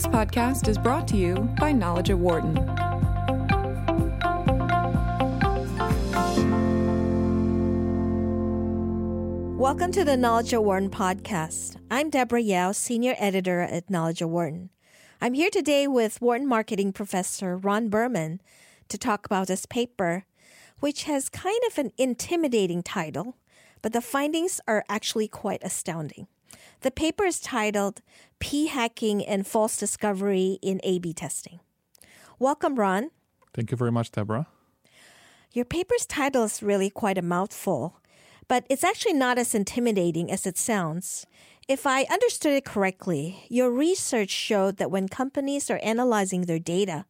This podcast is brought to you by Knowledge at Wharton. Welcome to the Knowledge at Wharton podcast. I'm Deborah Yao, Senior Editor at Knowledge at Wharton. I'm here today with Wharton Marketing Professor Ron Berman to talk about this paper, which has kind of an intimidating title, but the findings are actually quite astounding. The paper is titled P Hacking and False Discovery in A B Testing. Welcome, Ron. Thank you very much, Deborah. Your paper's title is really quite a mouthful, but it's actually not as intimidating as it sounds. If I understood it correctly, your research showed that when companies are analyzing their data,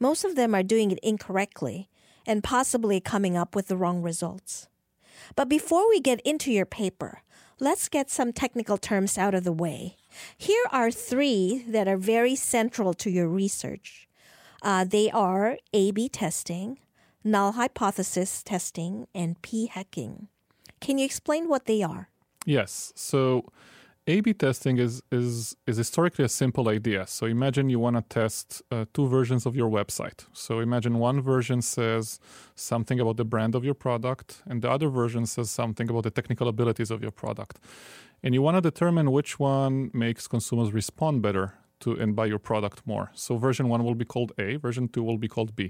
most of them are doing it incorrectly and possibly coming up with the wrong results. But before we get into your paper, let's get some technical terms out of the way. Here are three that are very central to your research. Uh, they are A B testing, null hypothesis testing, and P hacking. Can you explain what they are? Yes. So, a-B testing is, is, is historically a simple idea. So imagine you want to test uh, two versions of your website. So imagine one version says something about the brand of your product, and the other version says something about the technical abilities of your product. And you want to determine which one makes consumers respond better to and buy your product more. So version one will be called A, version two will be called B.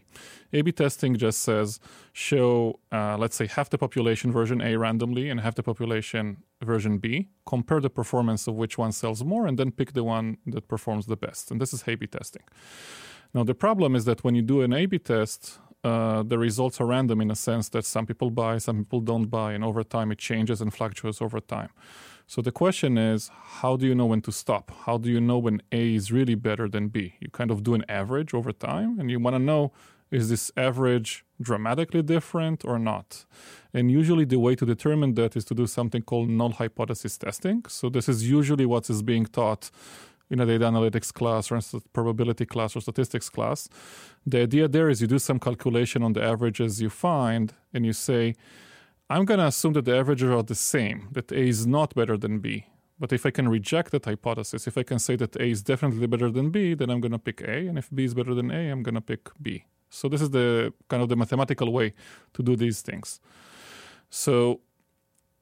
A/B testing just says show, uh, let's say, half the population version A randomly and half the population version B. Compare the performance of which one sells more, and then pick the one that performs the best. And this is A/B testing. Now the problem is that when you do an A/B test, uh, the results are random in a sense that some people buy, some people don't buy, and over time it changes and fluctuates over time. So the question is, how do you know when to stop? How do you know when A is really better than B? You kind of do an average over time, and you want to know is this average dramatically different or not? And usually the way to determine that is to do something called null hypothesis testing. So this is usually what is being taught in a data analytics class or probability class or statistics class. The idea there is you do some calculation on the averages you find and you say, I'm going to assume that the averages are the same, that A is not better than B. But if I can reject that hypothesis, if I can say that A is definitely better than B, then I'm going to pick A. And if B is better than A, I'm going to pick B. So this is the kind of the mathematical way to do these things. So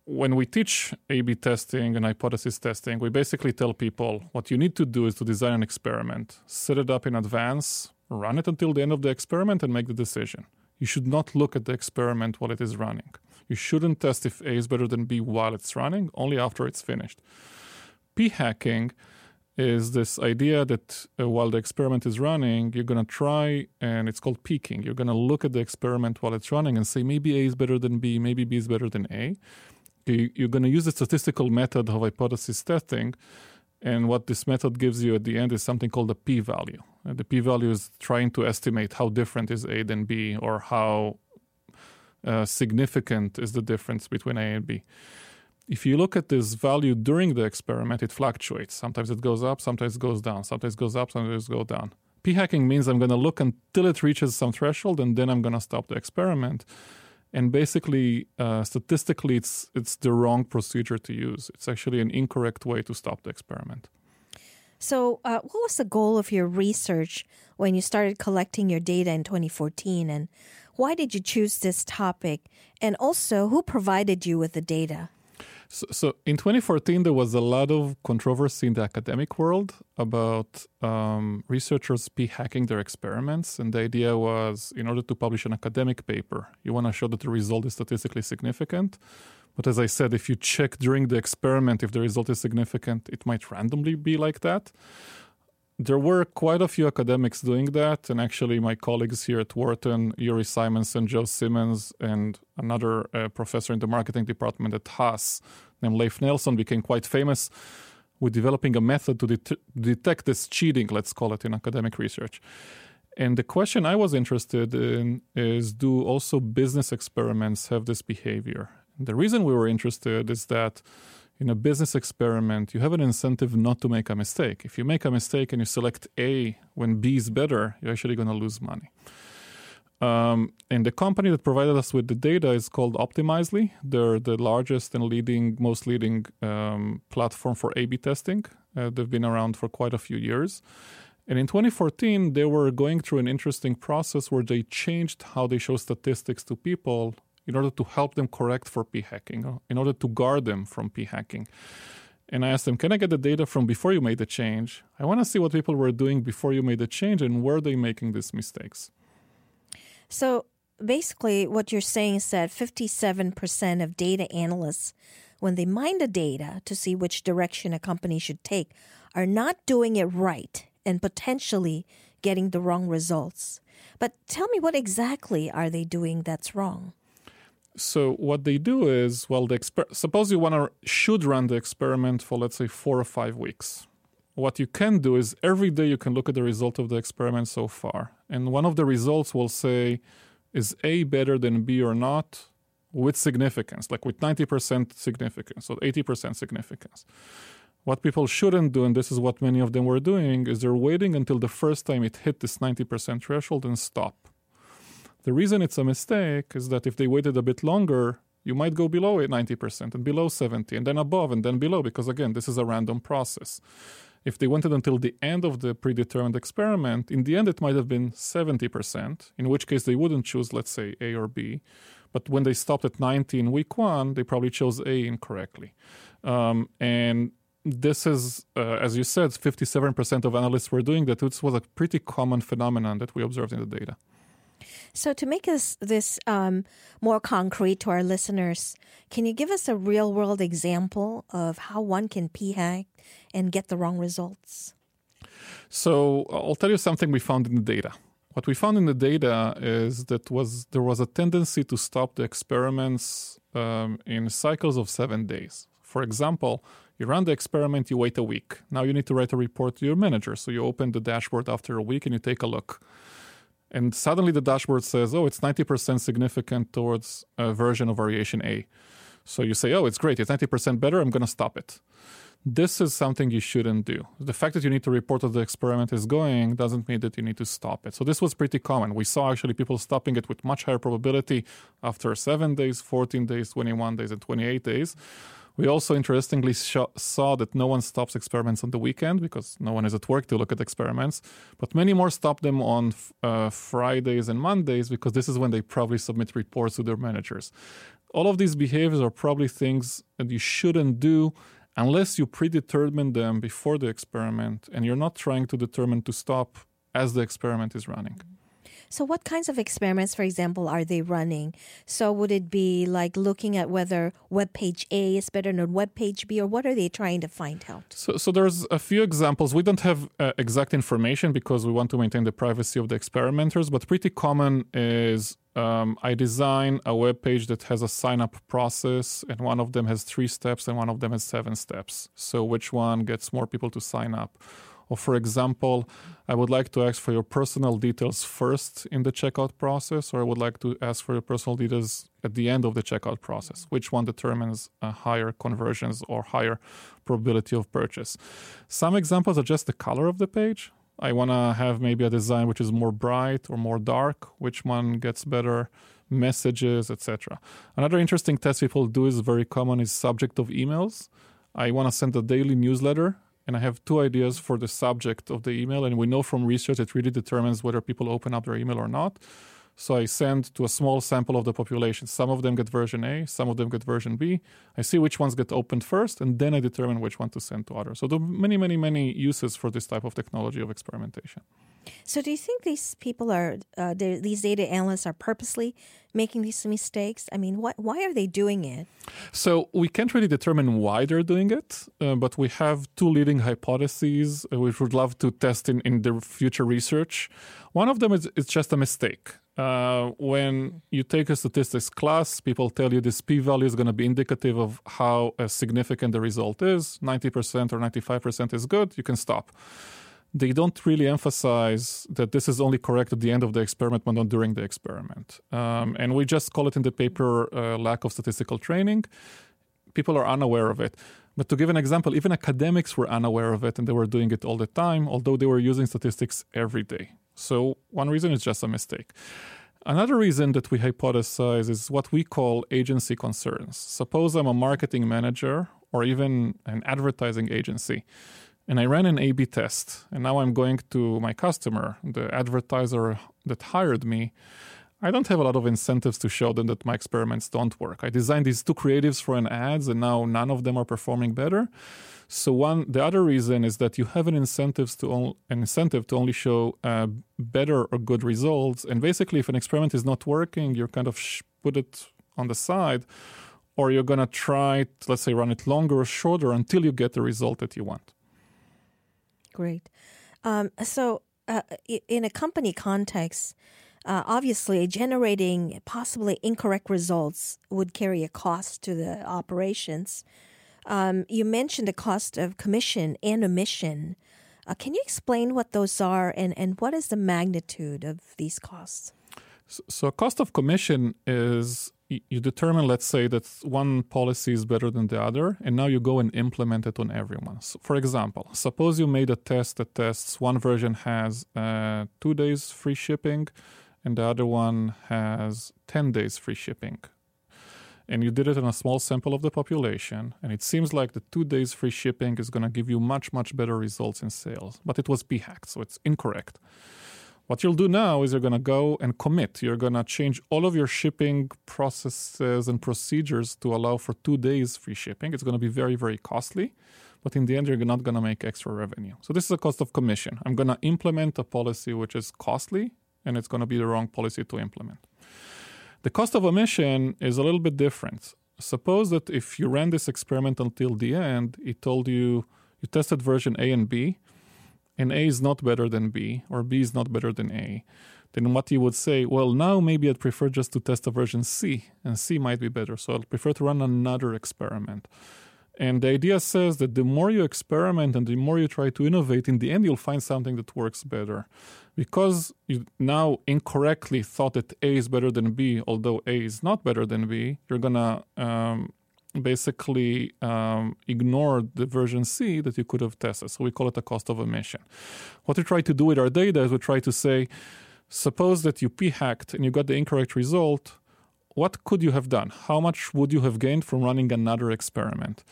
when we teach A/B testing and hypothesis testing, we basically tell people what you need to do is to design an experiment, set it up in advance, run it until the end of the experiment, and make the decision. You should not look at the experiment while it is running. You shouldn't test if A is better than B while it's running, only after it's finished. P hacking is this idea that uh, while the experiment is running, you're going to try, and it's called peeking. You're going to look at the experiment while it's running and say maybe A is better than B, maybe B is better than A. You're going to use the statistical method of hypothesis testing. And what this method gives you at the end is something called a p value. And the p value is trying to estimate how different is A than B or how uh, significant is the difference between A and B. If you look at this value during the experiment, it fluctuates. Sometimes it goes up, sometimes it goes down, sometimes it goes up, sometimes it goes down. P hacking means I'm going to look until it reaches some threshold and then I'm going to stop the experiment and basically uh, statistically it's it's the wrong procedure to use it's actually an incorrect way to stop the experiment so uh, what was the goal of your research when you started collecting your data in 2014 and why did you choose this topic and also who provided you with the data so, so, in 2014, there was a lot of controversy in the academic world about um, researchers p hacking their experiments. And the idea was in order to publish an academic paper, you want to show that the result is statistically significant. But as I said, if you check during the experiment if the result is significant, it might randomly be like that there were quite a few academics doing that, and actually, my colleagues here at Wharton, Uri Simonsohn, Joe Simmons, and another uh, professor in the marketing department at Haas named Leif Nelson became quite famous with developing a method to det- detect this cheating, let's call it, in academic research. And the question I was interested in is do also business experiments have this behavior? The reason we were interested is that in a business experiment, you have an incentive not to make a mistake. If you make a mistake and you select A when B is better, you're actually going to lose money. Um, and the company that provided us with the data is called Optimizely. They're the largest and leading, most leading um, platform for A/B testing. Uh, they've been around for quite a few years, And in 2014, they were going through an interesting process where they changed how they show statistics to people in order to help them correct for p hacking, uh, in order to guard them from p hacking. And I asked them, Can I get the data from before you made the change? I want to see what people were doing before you made the change and were they making these mistakes? So basically, what you're saying is that 57% of data analysts, when they mine the data to see which direction a company should take, are not doing it right and potentially getting the wrong results. But tell me, what exactly are they doing that's wrong? So what they do is, well, the exper- suppose you want to should run the experiment for let's say four or five weeks. What you can do is every day you can look at the result of the experiment so far, and one of the results will say, is A better than B or not, with significance, like with 90% significance or 80% significance. What people shouldn't do, and this is what many of them were doing, is they're waiting until the first time it hit this 90% threshold and stop. The reason it's a mistake is that if they waited a bit longer, you might go below 90% and below 70 and then above and then below because again this is a random process. If they waited until the end of the predetermined experiment in the end it might have been 70% in which case they wouldn't choose let's say a or b. But when they stopped at 90 in week one they probably chose a incorrectly. Um, and this is uh, as you said 57% of analysts were doing that this was a pretty common phenomenon that we observed in the data so, to make this, this um, more concrete to our listeners, can you give us a real world example of how one can p hack and get the wrong results? So, I'll tell you something we found in the data. What we found in the data is that was there was a tendency to stop the experiments um, in cycles of seven days. For example, you run the experiment, you wait a week. Now you need to write a report to your manager. So you open the dashboard after a week and you take a look and suddenly the dashboard says, oh, it's 90% significant towards a version of variation A. So you say, oh, it's great, it's 90% better, I'm going to stop it. This is something you shouldn't do. The fact that you need to report that the experiment is going doesn't mean that you need to stop it. So this was pretty common. We saw actually people stopping it with much higher probability after 7 days, 14 days, 21 days, and 28 days. We also interestingly sh- saw that no one stops experiments on the weekend because no one is at work to look at experiments, but many more stop them on uh, Fridays and Mondays because this is when they probably submit reports to their managers. All of these behaviors are probably things that you shouldn't do unless you predetermine them before the experiment and you're not trying to determine to stop as the experiment is running. So, what kinds of experiments, for example, are they running? So, would it be like looking at whether web page A is better than web page B, or what are they trying to find out? So, so there's a few examples. We don't have uh, exact information because we want to maintain the privacy of the experimenters, but pretty common is um, I design a web page that has a sign up process, and one of them has three steps and one of them has seven steps. So, which one gets more people to sign up? Or, for example, I would like to ask for your personal details first in the checkout process, or I would like to ask for your personal details at the end of the checkout process. Which one determines higher conversions or higher probability of purchase? Some examples are just the color of the page. I want to have maybe a design which is more bright or more dark. Which one gets better? Messages, etc. Another interesting test people do is very common is subject of emails. I want to send a daily newsletter and I have two ideas for the subject of the email. And we know from research it really determines whether people open up their email or not. So I send to a small sample of the population. Some of them get version A, some of them get version B. I see which ones get opened first, and then I determine which one to send to others. So there are many, many, many uses for this type of technology of experimentation. So, do you think these people are uh, these data analysts are purposely making these mistakes? I mean, what, why are they doing it? So we can't really determine why they're doing it, uh, but we have two leading hypotheses uh, which we'd love to test in, in the future research. One of them is it's just a mistake. Uh, when you take a statistics class, people tell you this p-value is going to be indicative of how uh, significant the result is. 90% or 95% is good, you can stop they don't really emphasize that this is only correct at the end of the experiment, but not during the experiment. Um, and we just call it in the paper uh, lack of statistical training. People are unaware of it. But to give an example, even academics were unaware of it and they were doing it all the time, although they were using statistics every day. So, one reason is just a mistake. Another reason that we hypothesize is what we call agency concerns. Suppose I'm a marketing manager or even an advertising agency and I ran an A B test, and now I'm going to my customer, the advertiser that hired me. I don't have a lot of incentives to show them that my experiments don't work. I designed these two creatives for an ads, and now none of them are performing better. So one, the other reason is that you have an incentives to on, an incentive to only show uh, better or good results. And basically, if an experiment is not working, you're kind of sh- put it on the side, or you're gonna try, to, let's say, run it longer or shorter until you get the result that you want. Great. Um, so, uh, in a company context, uh, obviously generating possibly incorrect results would carry a cost to the operations. Um, you mentioned the cost of commission and omission. Uh, can you explain what those are and, and what is the magnitude of these costs? So, so cost of commission is you determine, let's say, that one policy is better than the other, and now you go and implement it on everyone. So for example, suppose you made a test that tests one version has uh, two days free shipping, and the other one has 10 days free shipping. And you did it in a small sample of the population, and it seems like the two days free shipping is going to give you much, much better results in sales. But it was p hacked, so it's incorrect. What you'll do now is you're going to go and commit. You're going to change all of your shipping processes and procedures to allow for two days free shipping. It's going to be very, very costly, but in the end, you're not going to make extra revenue. So, this is a cost of commission. I'm going to implement a policy which is costly, and it's going to be the wrong policy to implement. The cost of omission is a little bit different. Suppose that if you ran this experiment until the end, it told you you tested version A and B and A is not better than B, or B is not better than A, then what you would say, well, now maybe I'd prefer just to test a version C, and C might be better, so I'd prefer to run another experiment. And the idea says that the more you experiment and the more you try to innovate, in the end, you'll find something that works better. Because you now incorrectly thought that A is better than B, although A is not better than B, you're gonna um, basically um, ignored the version C that you could have tested. So we call it a cost of omission. What we try to do with our data is we try to say, suppose that you p hacked and you got the incorrect result. What could you have done? How much would you have gained from running another experiment?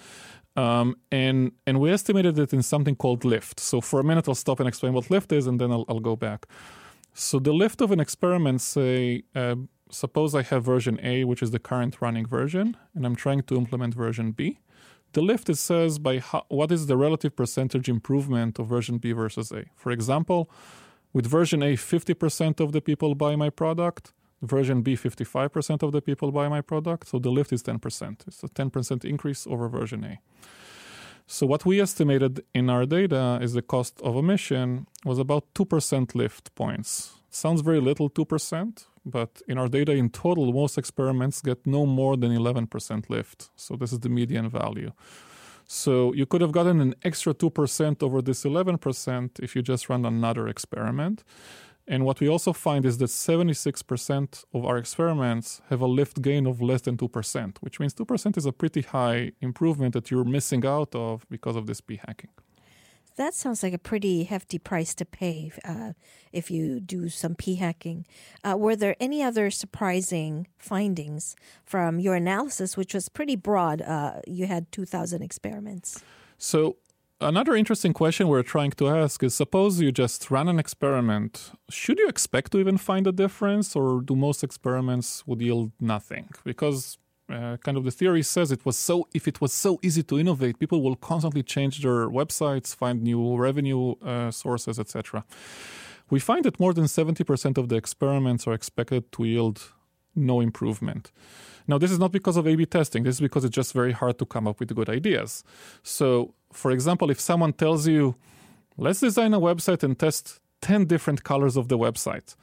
Um, and and we estimated it in something called lift. So for a minute, I'll stop and explain what lift is, and then I'll, I'll go back. So the lift of an experiment, say, uh, suppose I have version A, which is the current running version, and I'm trying to implement version B. The lift it says by how, what is the relative percentage improvement of version B versus A. For example, with version A, 50% of the people buy my product. Version B, 55% of the people buy my product. So the lift is 10%. It's a 10% increase over version A. So what we estimated in our data is the cost of omission was about 2% lift points. Sounds very little, 2%, but in our data in total, most experiments get no more than 11% lift. So this is the median value. So you could have gotten an extra 2% over this 11% if you just run another experiment. And what we also find is that 76% of our experiments have a lift gain of less than 2%, which means 2% is a pretty high improvement that you're missing out of because of this p hacking that sounds like a pretty hefty price to pay uh, if you do some p hacking. Uh, were there any other surprising findings from your analysis, which was pretty broad? Uh, you had 2,000 experiments. So, another interesting question we're trying to ask is suppose you just run an experiment, should you expect to even find a difference, or do most experiments would yield nothing? Because uh, kind of the theory says it was so if it was so easy to innovate people will constantly change their websites find new revenue uh, sources etc we find that more than 70% of the experiments are expected to yield no improvement. Now this is not because of a b testing. This is because it's just very hard to come up with good ideas. So for example if someone tells you let's design a website and test 10 different colors of the website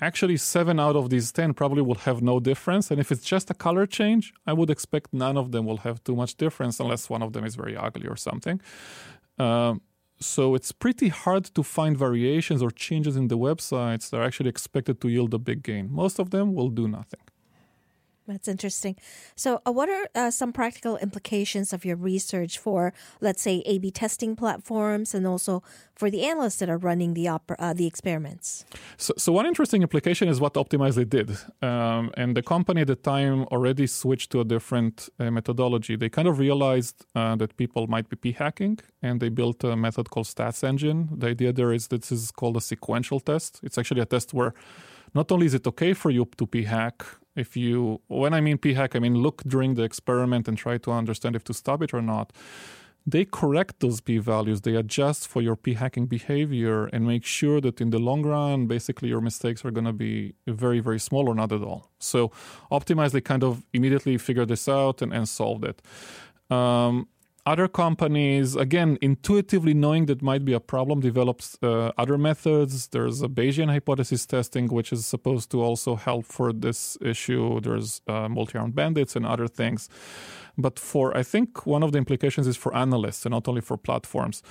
actually seven out of these 10 probably will have no difference. And if it's just a color change, I would expect none of them will have too much difference unless one of them is very ugly or something. Um, so it's pretty hard to find variations or changes in the websites that are actually expected to yield a big gain. Most of them will do nothing. That's interesting. So, uh, what are uh, some practical implications of your research for, let's say, A/B testing platforms, and also for the analysts that are running the uh, the experiments? So, so, one interesting implication is what Optimizely did, um, and the company at the time already switched to a different uh, methodology. They kind of realized uh, that people might be p hacking, and they built a method called Stats Engine. The idea there is this is called a sequential test. It's actually a test where not only is it okay for you to p hack if you when i mean p hack i mean look during the experiment and try to understand if to stop it or not. They correct those p values they adjust for your p hacking behavior and make sure that in the long run basically your mistakes are going to be very very small or not at all. So optimizely kind of immediately figure this out and, and solved it. Um, other companies, again, intuitively knowing that might be a problem, develops uh, other methods. There's a Bayesian hypothesis testing, which is supposed to also help for this issue. There's uh, multi-armed bandits and other things. But for, I think one of the implications is for analysts and not only for platforms.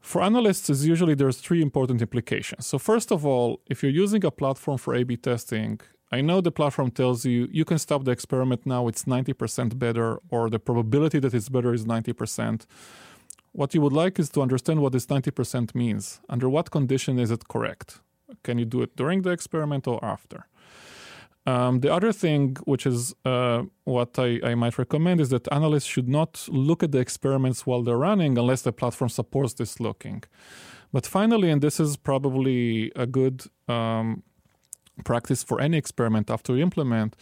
For analysts, is usually there's three important implications. So first of all, if you're using a platform for A/B testing, I know the platform tells you you can stop the experiment now, it's 90% better, or the probability that it's better is 90%. What you would like is to understand what this 90% means. Under what condition is it correct? Can you do it during the experiment or after? Um, the other thing, which is uh, what I, I, might recommend, is that analysts should not look at the experiments while they're running unless the platform supports this looking. But finally, and this is probably a good um, practice for any experiment after you implement,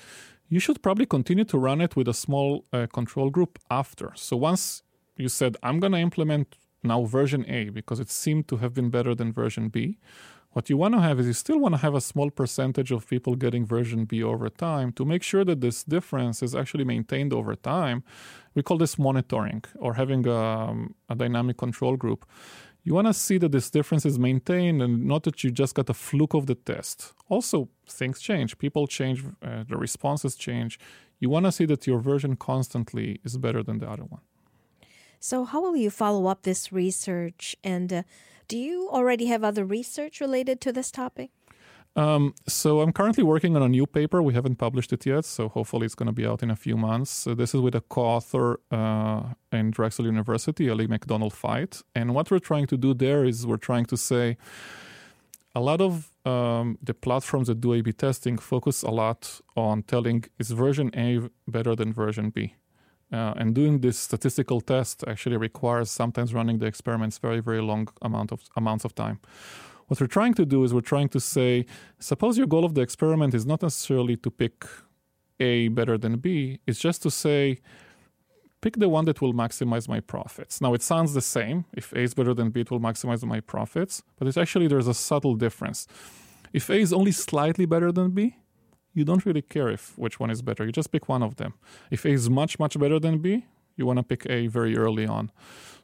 you should probably continue to run it with a small uh, control group after. So once you said, I'm going to implement now version A because it seemed to have been better than version B, what you want to have is you still want to have a small percentage of people getting version B over time to make sure that this difference is actually maintained over time. We call this monitoring or having a, um, a dynamic control group you want to see that this difference is maintained and not that you just got a fluke of the test. Also, things change, people change, uh, the responses change. You want to see that your version constantly is better than the other one. So, how will you follow up this research? And uh, do you already have other research related to this topic? Um, so I'm currently working on a new paper. We haven't published it yet, so hopefully it's going to be out in a few months. So this is with a co-author uh, in Drexel University, Ellie McDonnell Feit. And what we're trying to do there is we're trying to say a lot of um, the platforms that do A/B testing focus a lot on telling is version A better than version B. Uh, and doing this statistical test actually requires sometimes running the experiments very very long amount of amounts of time what we're trying to do is we're trying to say, suppose your goal of the experiment is not necessarily to pick A better than B, it's just to say, pick the one that will maximize my profits. Now it sounds the same. If A is better than B, it will maximize my profits, but it's actually there's a subtle difference. If A is only slightly better than B, you don't really care if which one is better. You just pick one of them. If A is much, much better than B, you want to pick A very early on.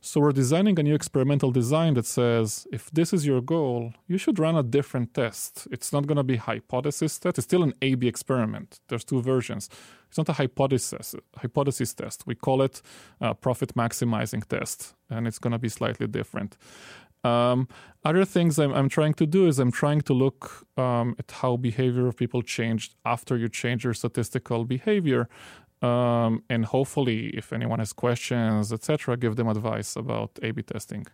So we're designing a new experimental design that says if this is your goal, you should run a different test. It's not going to be hypothesis test. It's still an A/B experiment. There's two versions. It's not a hypothesis hypothesis test. We call it a profit maximizing test, and it's going to be slightly different. Um, other things I'm, I'm, trying to do is I'm trying to look um, at how behavior of people changed after you change your statistical behavior um, and hopefully, if anyone has questions, etc., give them advice about A/B testing.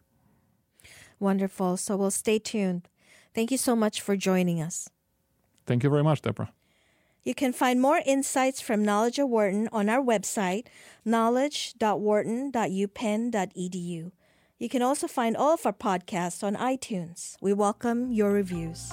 Wonderful. So we'll stay tuned. Thank you so much for joining us. Thank you very much, Deborah. You can find more insights from Knowledge at Wharton on our website, knowledge.wharton.upenn.edu. You can also find all of our podcasts on iTunes. We welcome your reviews.